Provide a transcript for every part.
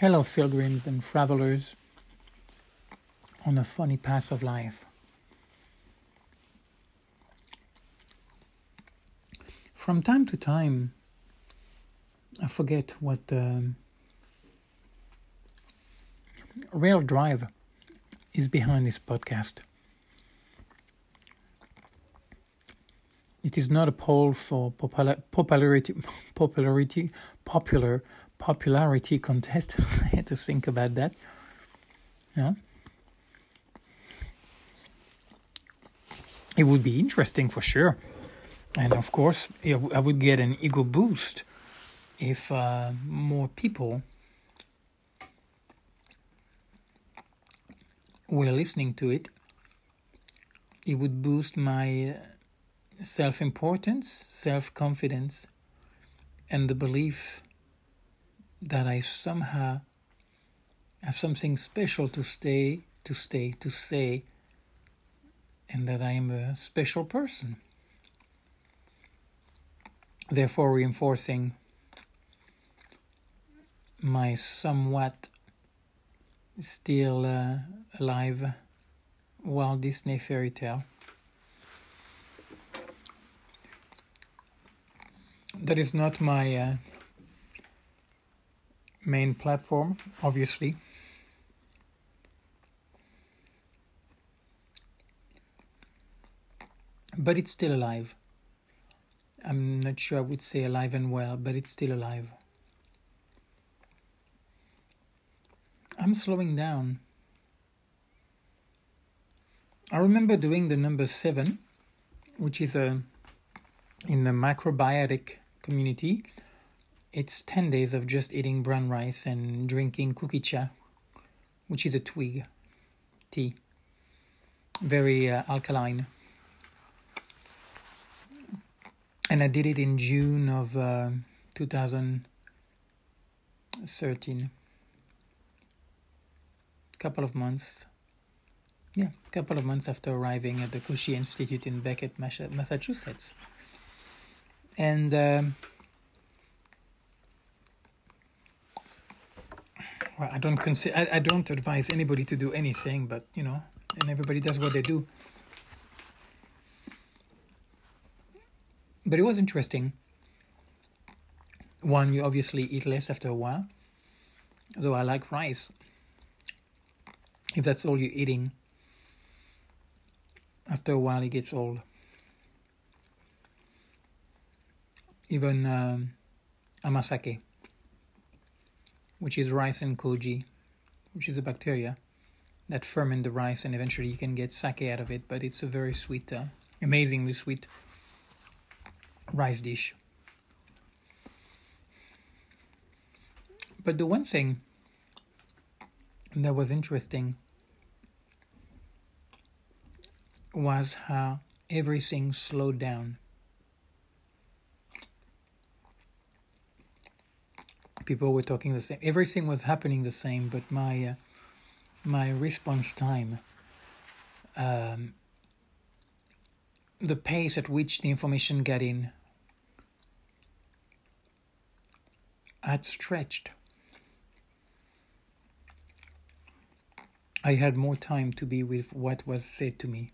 Hello, pilgrims and travelers on the funny path of life. From time to time, I forget what the real drive is behind this podcast. It is not a poll for popular, popularity, popularity, popular popularity contest. I had to think about that. Yeah. It would be interesting for sure. And of course, I would get an ego boost if uh, more people were listening to it. It would boost my self importance, self confidence, and the belief that I somehow have something special to stay, to stay, to say, and that I am a special person. Therefore, reinforcing my somewhat still uh, alive Walt Disney fairy tale. That is not my uh, main platform, obviously. But it's still alive. I'm not sure I would say alive and well, but it's still alive. I'm slowing down. I remember doing the number seven, which is a in the macrobiotic community it's 10 days of just eating brown rice and drinking kukicha, which is a twig tea. Very uh, alkaline. And I did it in June of uh, 2013. Couple of months. Yeah, a couple of months after arriving at the Kushi Institute in Becket, Massachusetts. And. Um, well, I don't consider, I, I don't advise anybody to do anything, but you know, and everybody does what they do. But it was interesting. One, you obviously eat less after a while, though I like rice. If that's all you're eating, after a while it gets old. Even um, amasake which is rice and koji, which is a bacteria that ferment the rice, and eventually you can get sake out of it. But it's a very sweet, uh, amazingly sweet rice dish. But the one thing that was interesting was how everything slowed down. People were talking the same. Everything was happening the same, but my uh, my response time, um, the pace at which the information got in, had stretched. I had more time to be with what was said to me,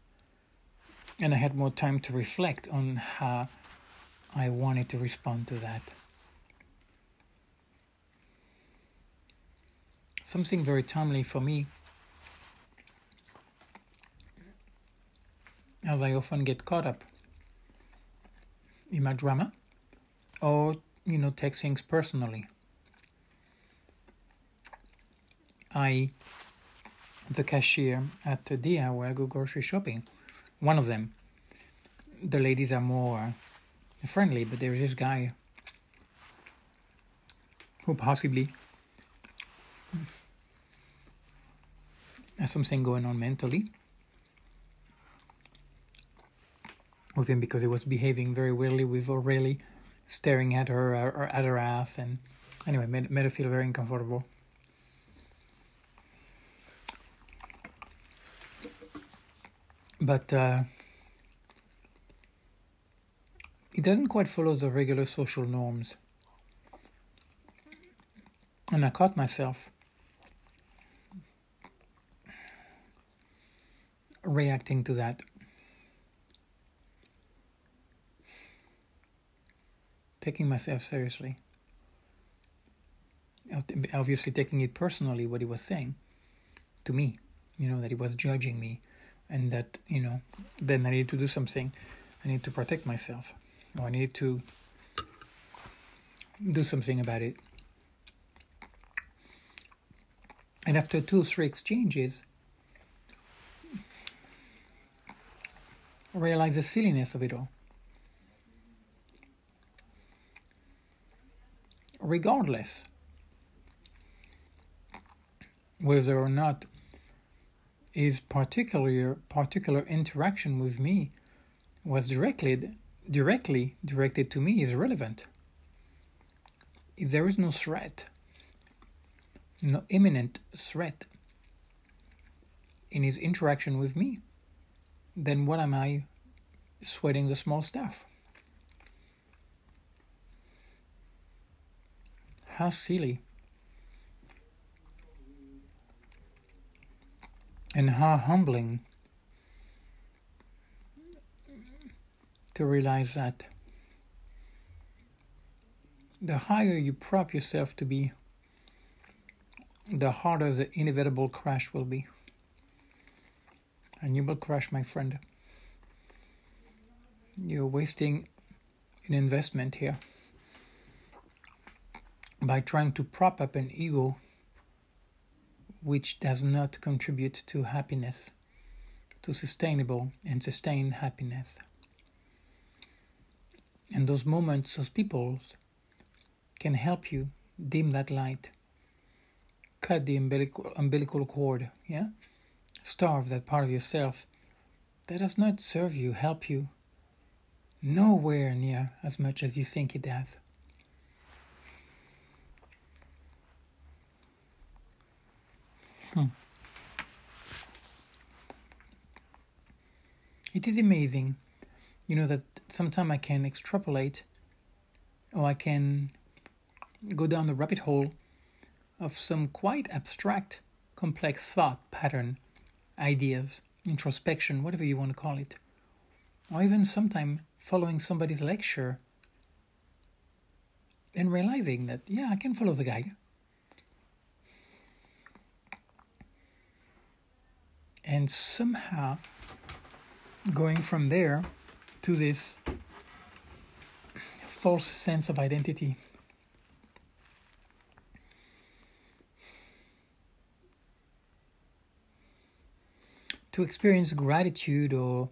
and I had more time to reflect on how I wanted to respond to that. Something very timely for me, as I often get caught up in my drama or, you know, take things personally. I, the cashier at the Dia where I go grocery shopping, one of them, the ladies are more friendly, but there's this guy who possibly something going on mentally with him because he was behaving very weirdly with Aurelie, staring at her uh, or at her ass, and anyway, made, made her feel very uncomfortable. But uh, it doesn't quite follow the regular social norms. And I caught myself reacting to that. Taking myself seriously. Obviously, taking it personally, what he was saying to me, you know, that he was judging me, and that, you know, then I need to do something. I need to protect myself, or I need to do something about it. And after two or three exchanges, realize the silliness of it all. Regardless whether or not his particular particular interaction with me was directly directly directed to me is relevant. If there is no threat, no imminent threat in his interaction with me, then what am I sweating the small stuff? How silly. And how humbling to realize that the higher you prop yourself to be, the harder the inevitable crash will be. And you will crash, my friend. You're wasting an investment here by trying to prop up an ego which does not contribute to happiness, to sustainable and sustained happiness. And those moments, those people can help you dim that light, cut the umbilical, umbilical cord, yeah? Starve that part of yourself that does not serve you, help you, nowhere near as much as you think it does. Hmm. It is amazing, you know, that sometimes I can extrapolate or I can go down the rabbit hole of some quite abstract, complex thought pattern, ideas, introspection, whatever you want to call it, or even sometime following somebody's lecture and realizing that, yeah, I can follow the guy. And somehow going from there to this false sense of identity to experience gratitude or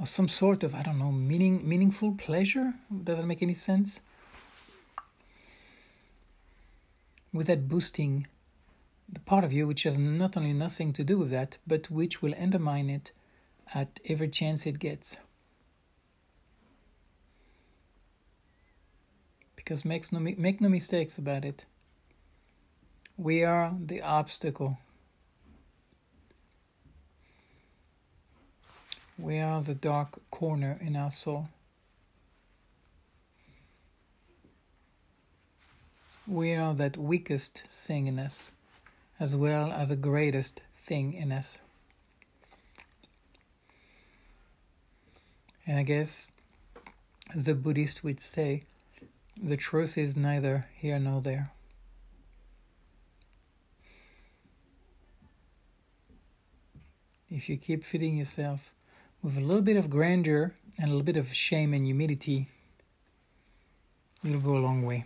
or some sort of I don't know meaning meaningful pleasure. Does that make any sense? With that boosting the part of you which has not only nothing to do with that, but which will undermine it at every chance it gets. Because makes no make no mistakes about it. We are the obstacle We are the dark corner in our soul. We are that weakest thing in us, as well as the greatest thing in us. And I guess the Buddhist would say the truth is neither here nor there. If you keep feeding yourself with a little bit of grandeur and a little bit of shame and humility, it'll go a long way.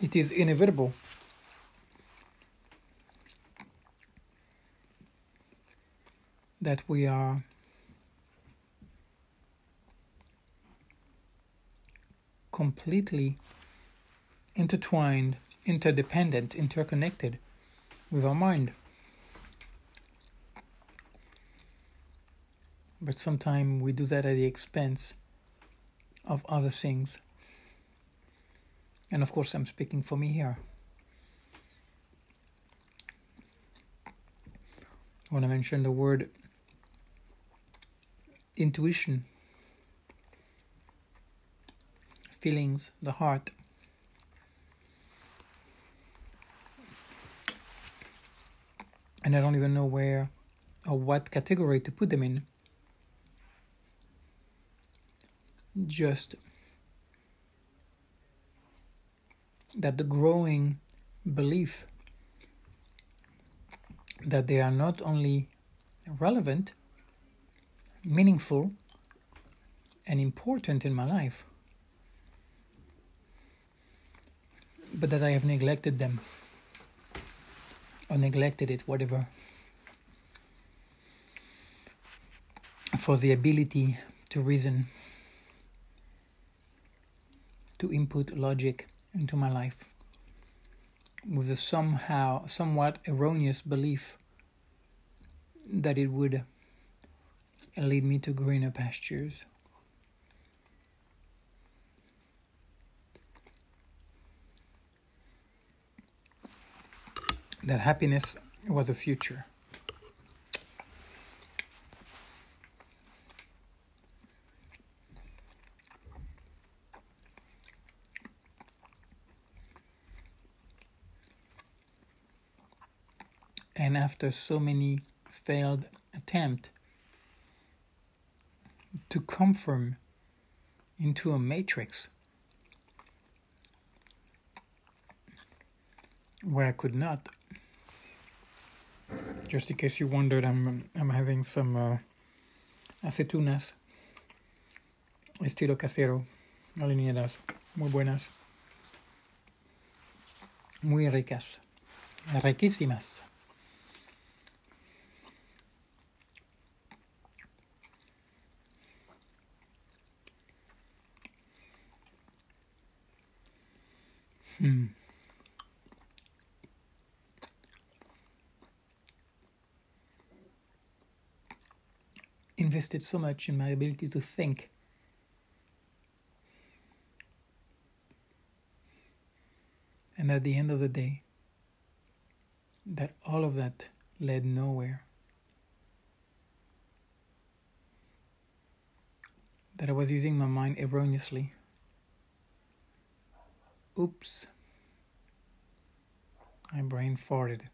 It is inevitable. That we are completely intertwined interdependent, interconnected with our mind. But sometimes we do that at the expense of other things. And of course, I'm speaking for me here. When I mention the word intuition, feelings, the heart. And I don't even know where or what category to put them in. Just that the growing belief that they are not only relevant, meaningful, and important in my life, but that I have neglected them or neglected it, whatever, for the ability to reason, to input logic into my life with a somehow somewhat erroneous belief that it would lead me to greener pastures. That happiness was a future. and after so many failed attempts to conform into a matrix where I could not. Just in case you wondered, I'm I'm having some uh, aceitunas estilo casero, alineadas, muy buenas, muy ricas, riquísimas. Hmm. Invested so much in my ability to think. And at the end of the day, that all of that led nowhere. That I was using my mind erroneously. Oops. My brain farted.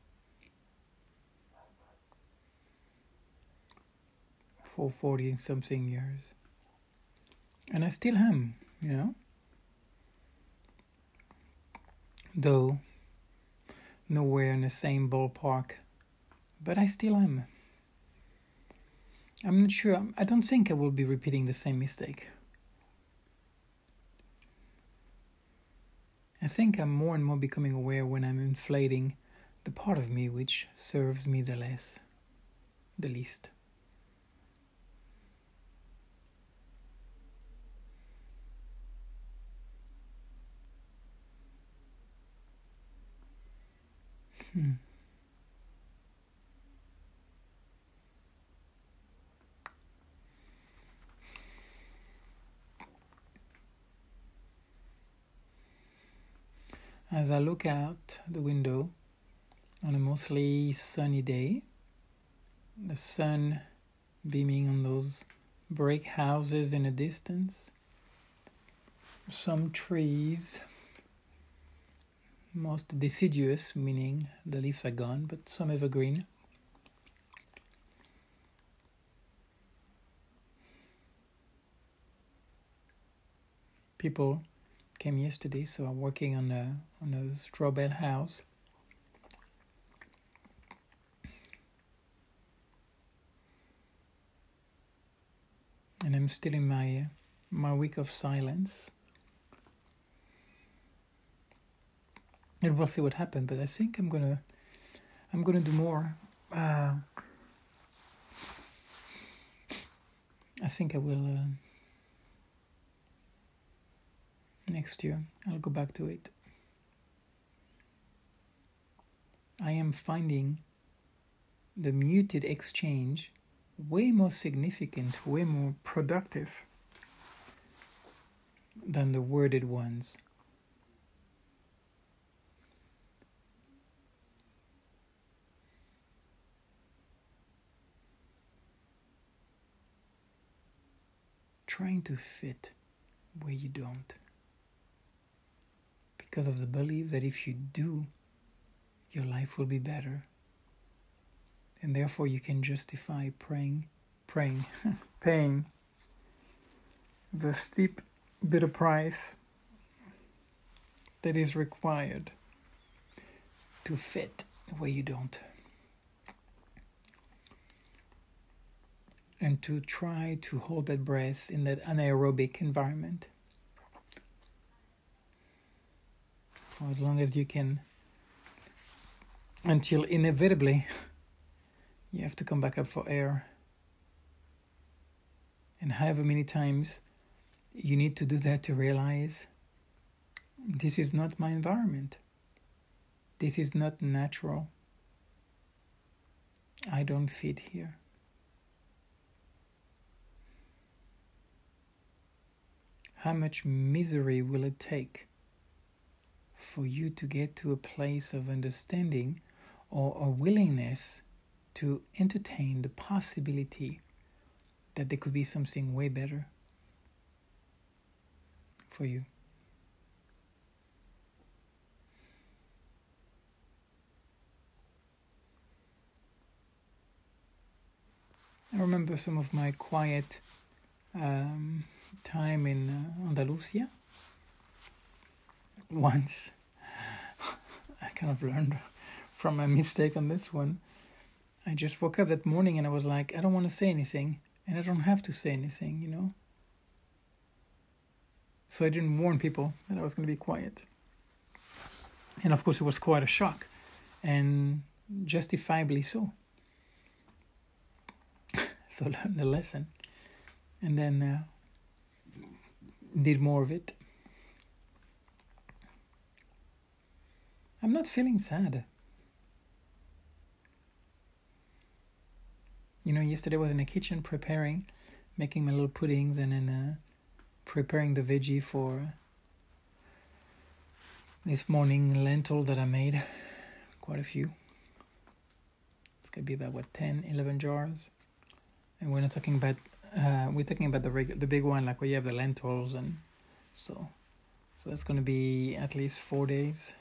For 40 something years. And I still am, you know? Though nowhere in the same ballpark, but I still am. I'm not sure, I don't think I will be repeating the same mistake. I think I'm more and more becoming aware when I'm inflating the part of me which serves me the less, the least. Hmm. As I look out the window on a mostly sunny day, the sun beaming on those brick houses in the distance, some trees, most deciduous, meaning the leaves are gone, but some evergreen. People came yesterday, so I'm working on a on a straw bale house. And I'm still in my my week of silence. And we'll see what happens, but I think I'm gonna I'm gonna do more. Uh, I think I will. Uh, next year. I'll go back to it. I am finding the muted exchange way more significant, way more productive than the worded ones. Trying to fit where you don't. because of the belief that if you do, your life will be better. And therefore, you can justify praying, praying, paying the steep bitter price that is required to fit where you don't. And to try to hold that breath in that anaerobic environment for as long as you can until inevitably you have to come back up for air. And however many times you need to do that to realize this is not my environment. This is not natural. I don't fit here. How much misery will it take for you to get to a place of understanding or a willingness to entertain the possibility that there could be something way better for you? I remember some of my quiet um, time in uh, Andalusia. Once, I kind of learned from my mistake on this one. I just woke up that morning and I was like, I don't want to say anything, and I don't have to say anything, you know? So I didn't warn people that I was going to be quiet. And of course, it was quite a shock, and justifiably so so learned the lesson and then uh, did more of it. I'm not feeling sad. You know yesterday I was in the kitchen preparing making my little puddings and then uh, preparing the veggie for this morning lentil that i made. Quite a few. It's gonna be about what 10 11 jars? And we're not talking about uh, we're talking about the reg- the big one like where you have the lentils and so so that's going to be at least four days.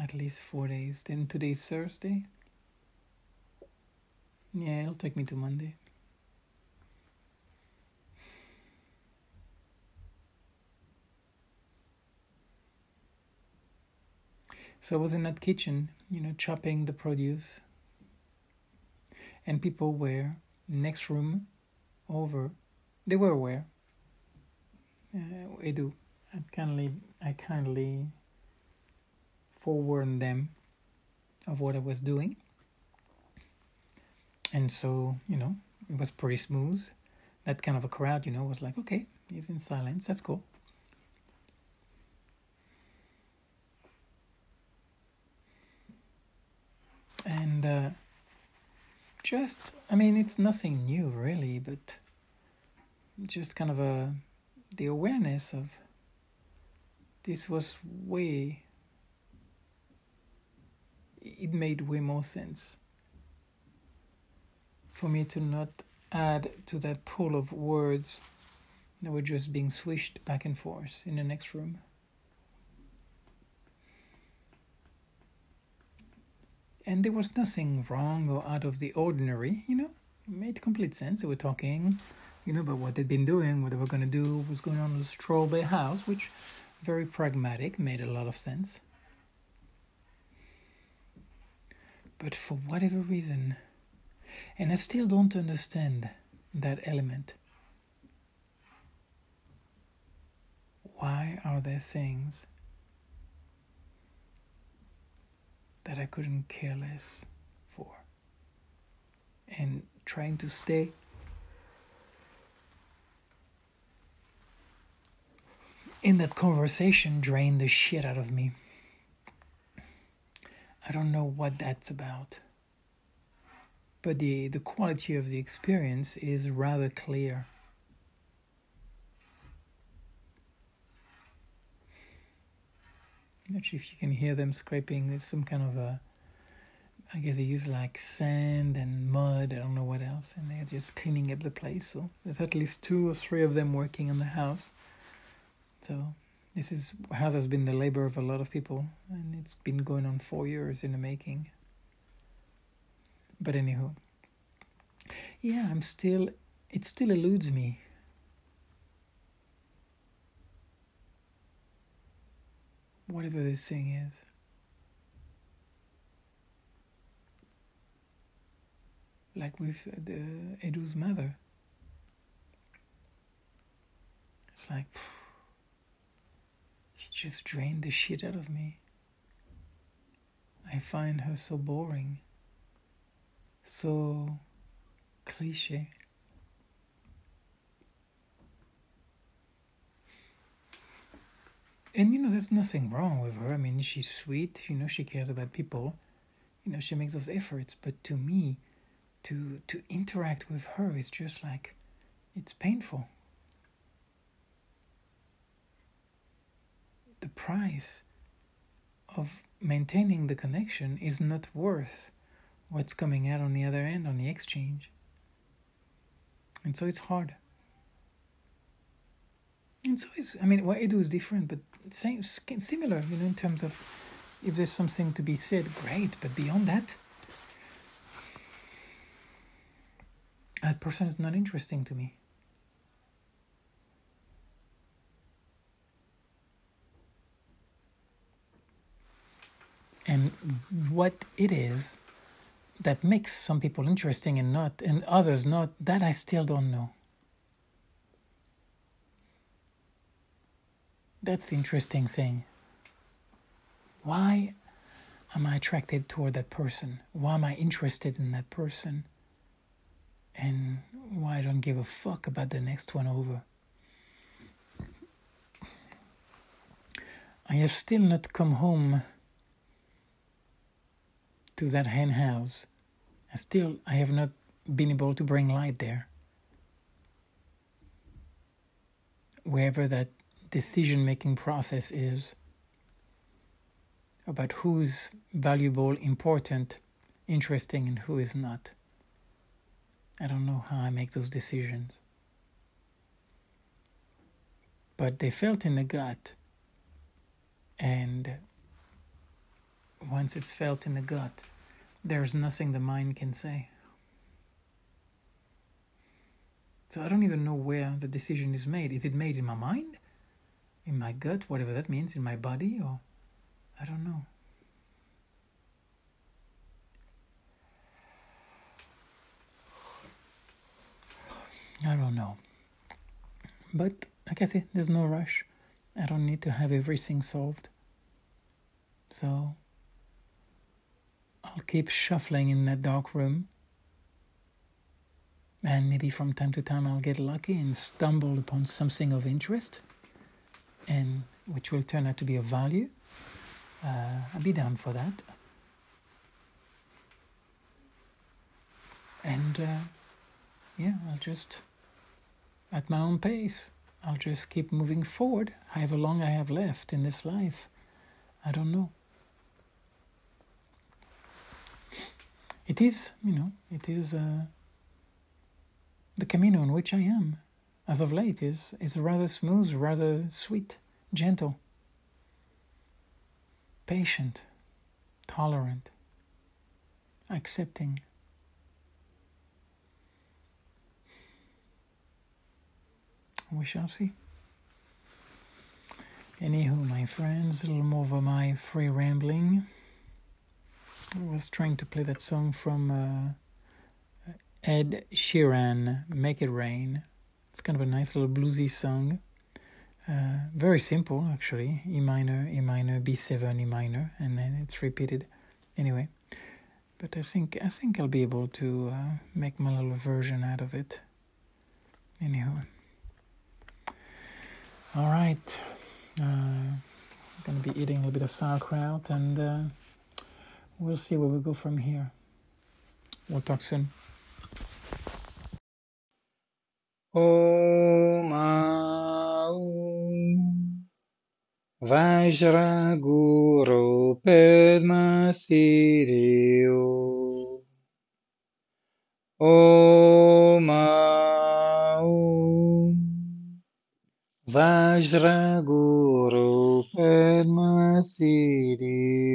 At least four days. Then today's thursday. Yeah it'll take me to monday. So I was in that kitchen, you know, chopping the produce. And people were next room over. They were aware. Uh, I do. I kindly, I kindly forewarned them of what I was doing. And so, you know, it was pretty smooth. That kind of a crowd, you know, was like, okay, he's in silence. That's cool. and uh, just I mean it's nothing new really, but just kind of a the awareness of this was way it made way more sense for me to not add to that pool of words that were just being swished back and forth in the next room. And there was nothing wrong or out of the ordinary, you know, it made complete sense. They were talking, you know, about what they'd been doing, what they were going to do, what was going on in the Strawberry House, which very pragmatic, made a lot of sense. But for whatever reason, and I still don't understand that element. Why are there things that I couldn't care less for. And trying to stay in that conversation drained the shit out of me. I don't know what that's about. But the, the quality of the experience is rather clear. Not sure if you can hear them scraping. There's some kind of a I guess they use like sand and mud. I don't know what else, and they're just cleaning up the place. So there's at least two or three of them working on the house. So this is house has been the labor of a lot of people, and it's been going on four years in the making. But anywho, yeah, I'm still. It still eludes me. Whatever this thing is. like with the Edu's mother. It's like she just drained the shit out of me. I find her so boring, so cliche. And you know, there's nothing wrong with her. I mean, she's sweet, you know, she cares about people, you know, she makes those efforts. But to me, to to interact with her is just like it's painful. The price of maintaining the connection is not worth what's coming out on the other end on the exchange. And so it's hard. And so it's, I mean, what I do is different, but same, similar, you know, in terms of if there's something to be said, great, but beyond that, that person is not interesting to me. And what it is that makes some people interesting and not, and others not, that I still don't know. That's the interesting thing. Why am I attracted toward that person? Why am I interested in that person? and why I don't give a fuck about the next one over. I have still not come home to that hen house. I still I have not been able to bring light there. Wherever that decision making process is about who's valuable, important, interesting, and who is not. I don't know how I make those decisions. But they felt in the gut. And once it's felt in the gut, there's nothing the mind can say. So I don't even know where the decision is made. Is it made in my mind? In my gut, whatever that means, in my body? Or I don't know. I don't know. But like I said, there's no rush. I don't need to have everything solved. So I'll keep shuffling in that dark room. And maybe from time to time I'll get lucky and stumble upon something of interest and which will turn out to be of value. Uh, I'll be down for that. And uh, yeah, I'll just at my own pace. I'll just keep moving forward, however long I have left in this life. I don't know. It is, you know, it is uh, the Camino on which I am, as of late, is, is rather smooth, rather sweet, gentle, patient, tolerant, accepting. we shall see. Anywho, my friends, a little more of my free rambling. I was trying to play that song from uh, Ed Sheeran, Make It Rain. It's kind of a nice little bluesy song. Uh, very simple, actually. E minor, E minor, B7, E minor, and then it's repeated. Anyway, but I think I think I'll be able to uh, make my little version out of it. Anyhow. All right. Uh, I'm to be eating a little bit of sauerkraut and uh, we'll see where we go from here. We'll talk soon. Om. Aum Vajra Guru Padma Siriyo Om. Aum Vajra Guru Padma Siriyo